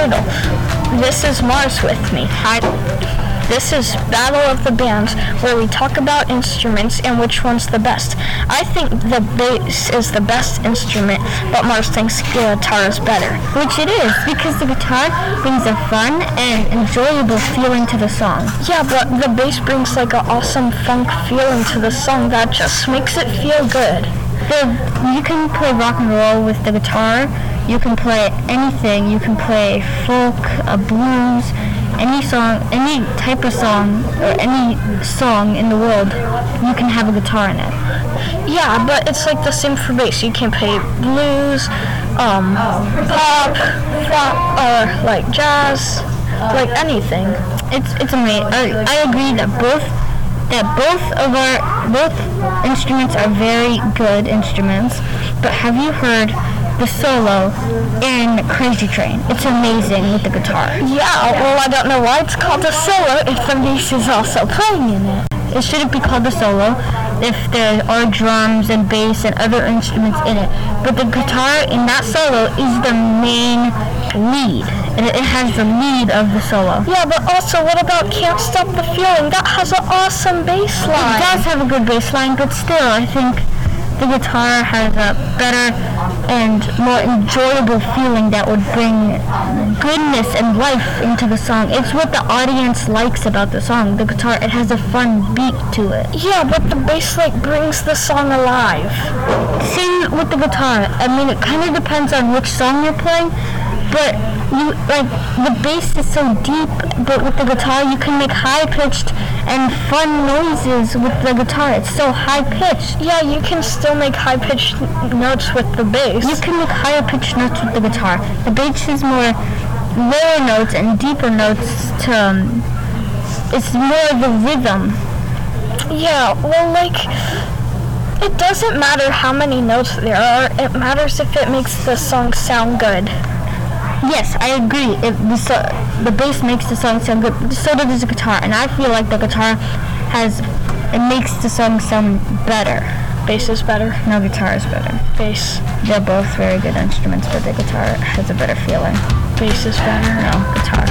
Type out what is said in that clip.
This is Mars with me. Hi. This is Battle of the Bands, where we talk about instruments and which one's the best. I think the bass is the best instrument, but Mars thinks guitar is better. Which it is, because the guitar brings a fun and enjoyable feeling to the song. Yeah, but the bass brings like an awesome funk feeling to the song that just makes it feel good. The, you can play rock and roll with the guitar. You can play anything. You can play folk, a blues, any song, any type of song, or any song in the world. You can have a guitar in it. Yeah, but it's like the same for bass. You can play blues, um, pop, or like jazz, like anything. It's it's amazing. I, I agree that both that both of our both instruments are very good instruments. But have you heard the solo in Crazy Train? It's amazing with the guitar. Yeah, well, I don't know why it's called a solo if the bass is also playing in it. It shouldn't be called a solo if there are drums and bass and other instruments in it. But the guitar in that solo is the main lead. And it has the lead of the solo. Yeah, but also, what about Can't Stop the Feeling? That has an awesome bass line. It does have a good bass line, but still, I think the guitar has a better and more enjoyable feeling that would bring goodness and life into the song. It's what the audience likes about the song. The guitar, it has a fun beat to it. Yeah, but the bass like brings the song alive. Same with the guitar. I mean, it kind of depends on which song you're playing, but you like the bass is so deep. But with the guitar, you can make high pitched and fun noises with the guitar. It's so high pitched. Yeah, you can still make high pitched notes with the bass. You can make higher pitched notes with the guitar. The bass is more lower notes and deeper notes to. Um, it's more the rhythm. Yeah, well, like, it doesn't matter how many notes there are. It matters if it makes the song sound good. Yes, I agree. If the so- the bass makes the song sound good, so does the guitar, and I feel like the guitar has it makes the song sound better. Bass is better. No, guitar is better. Bass. They're both very good instruments, but the guitar has a better feeling. Bass is better. No, guitar.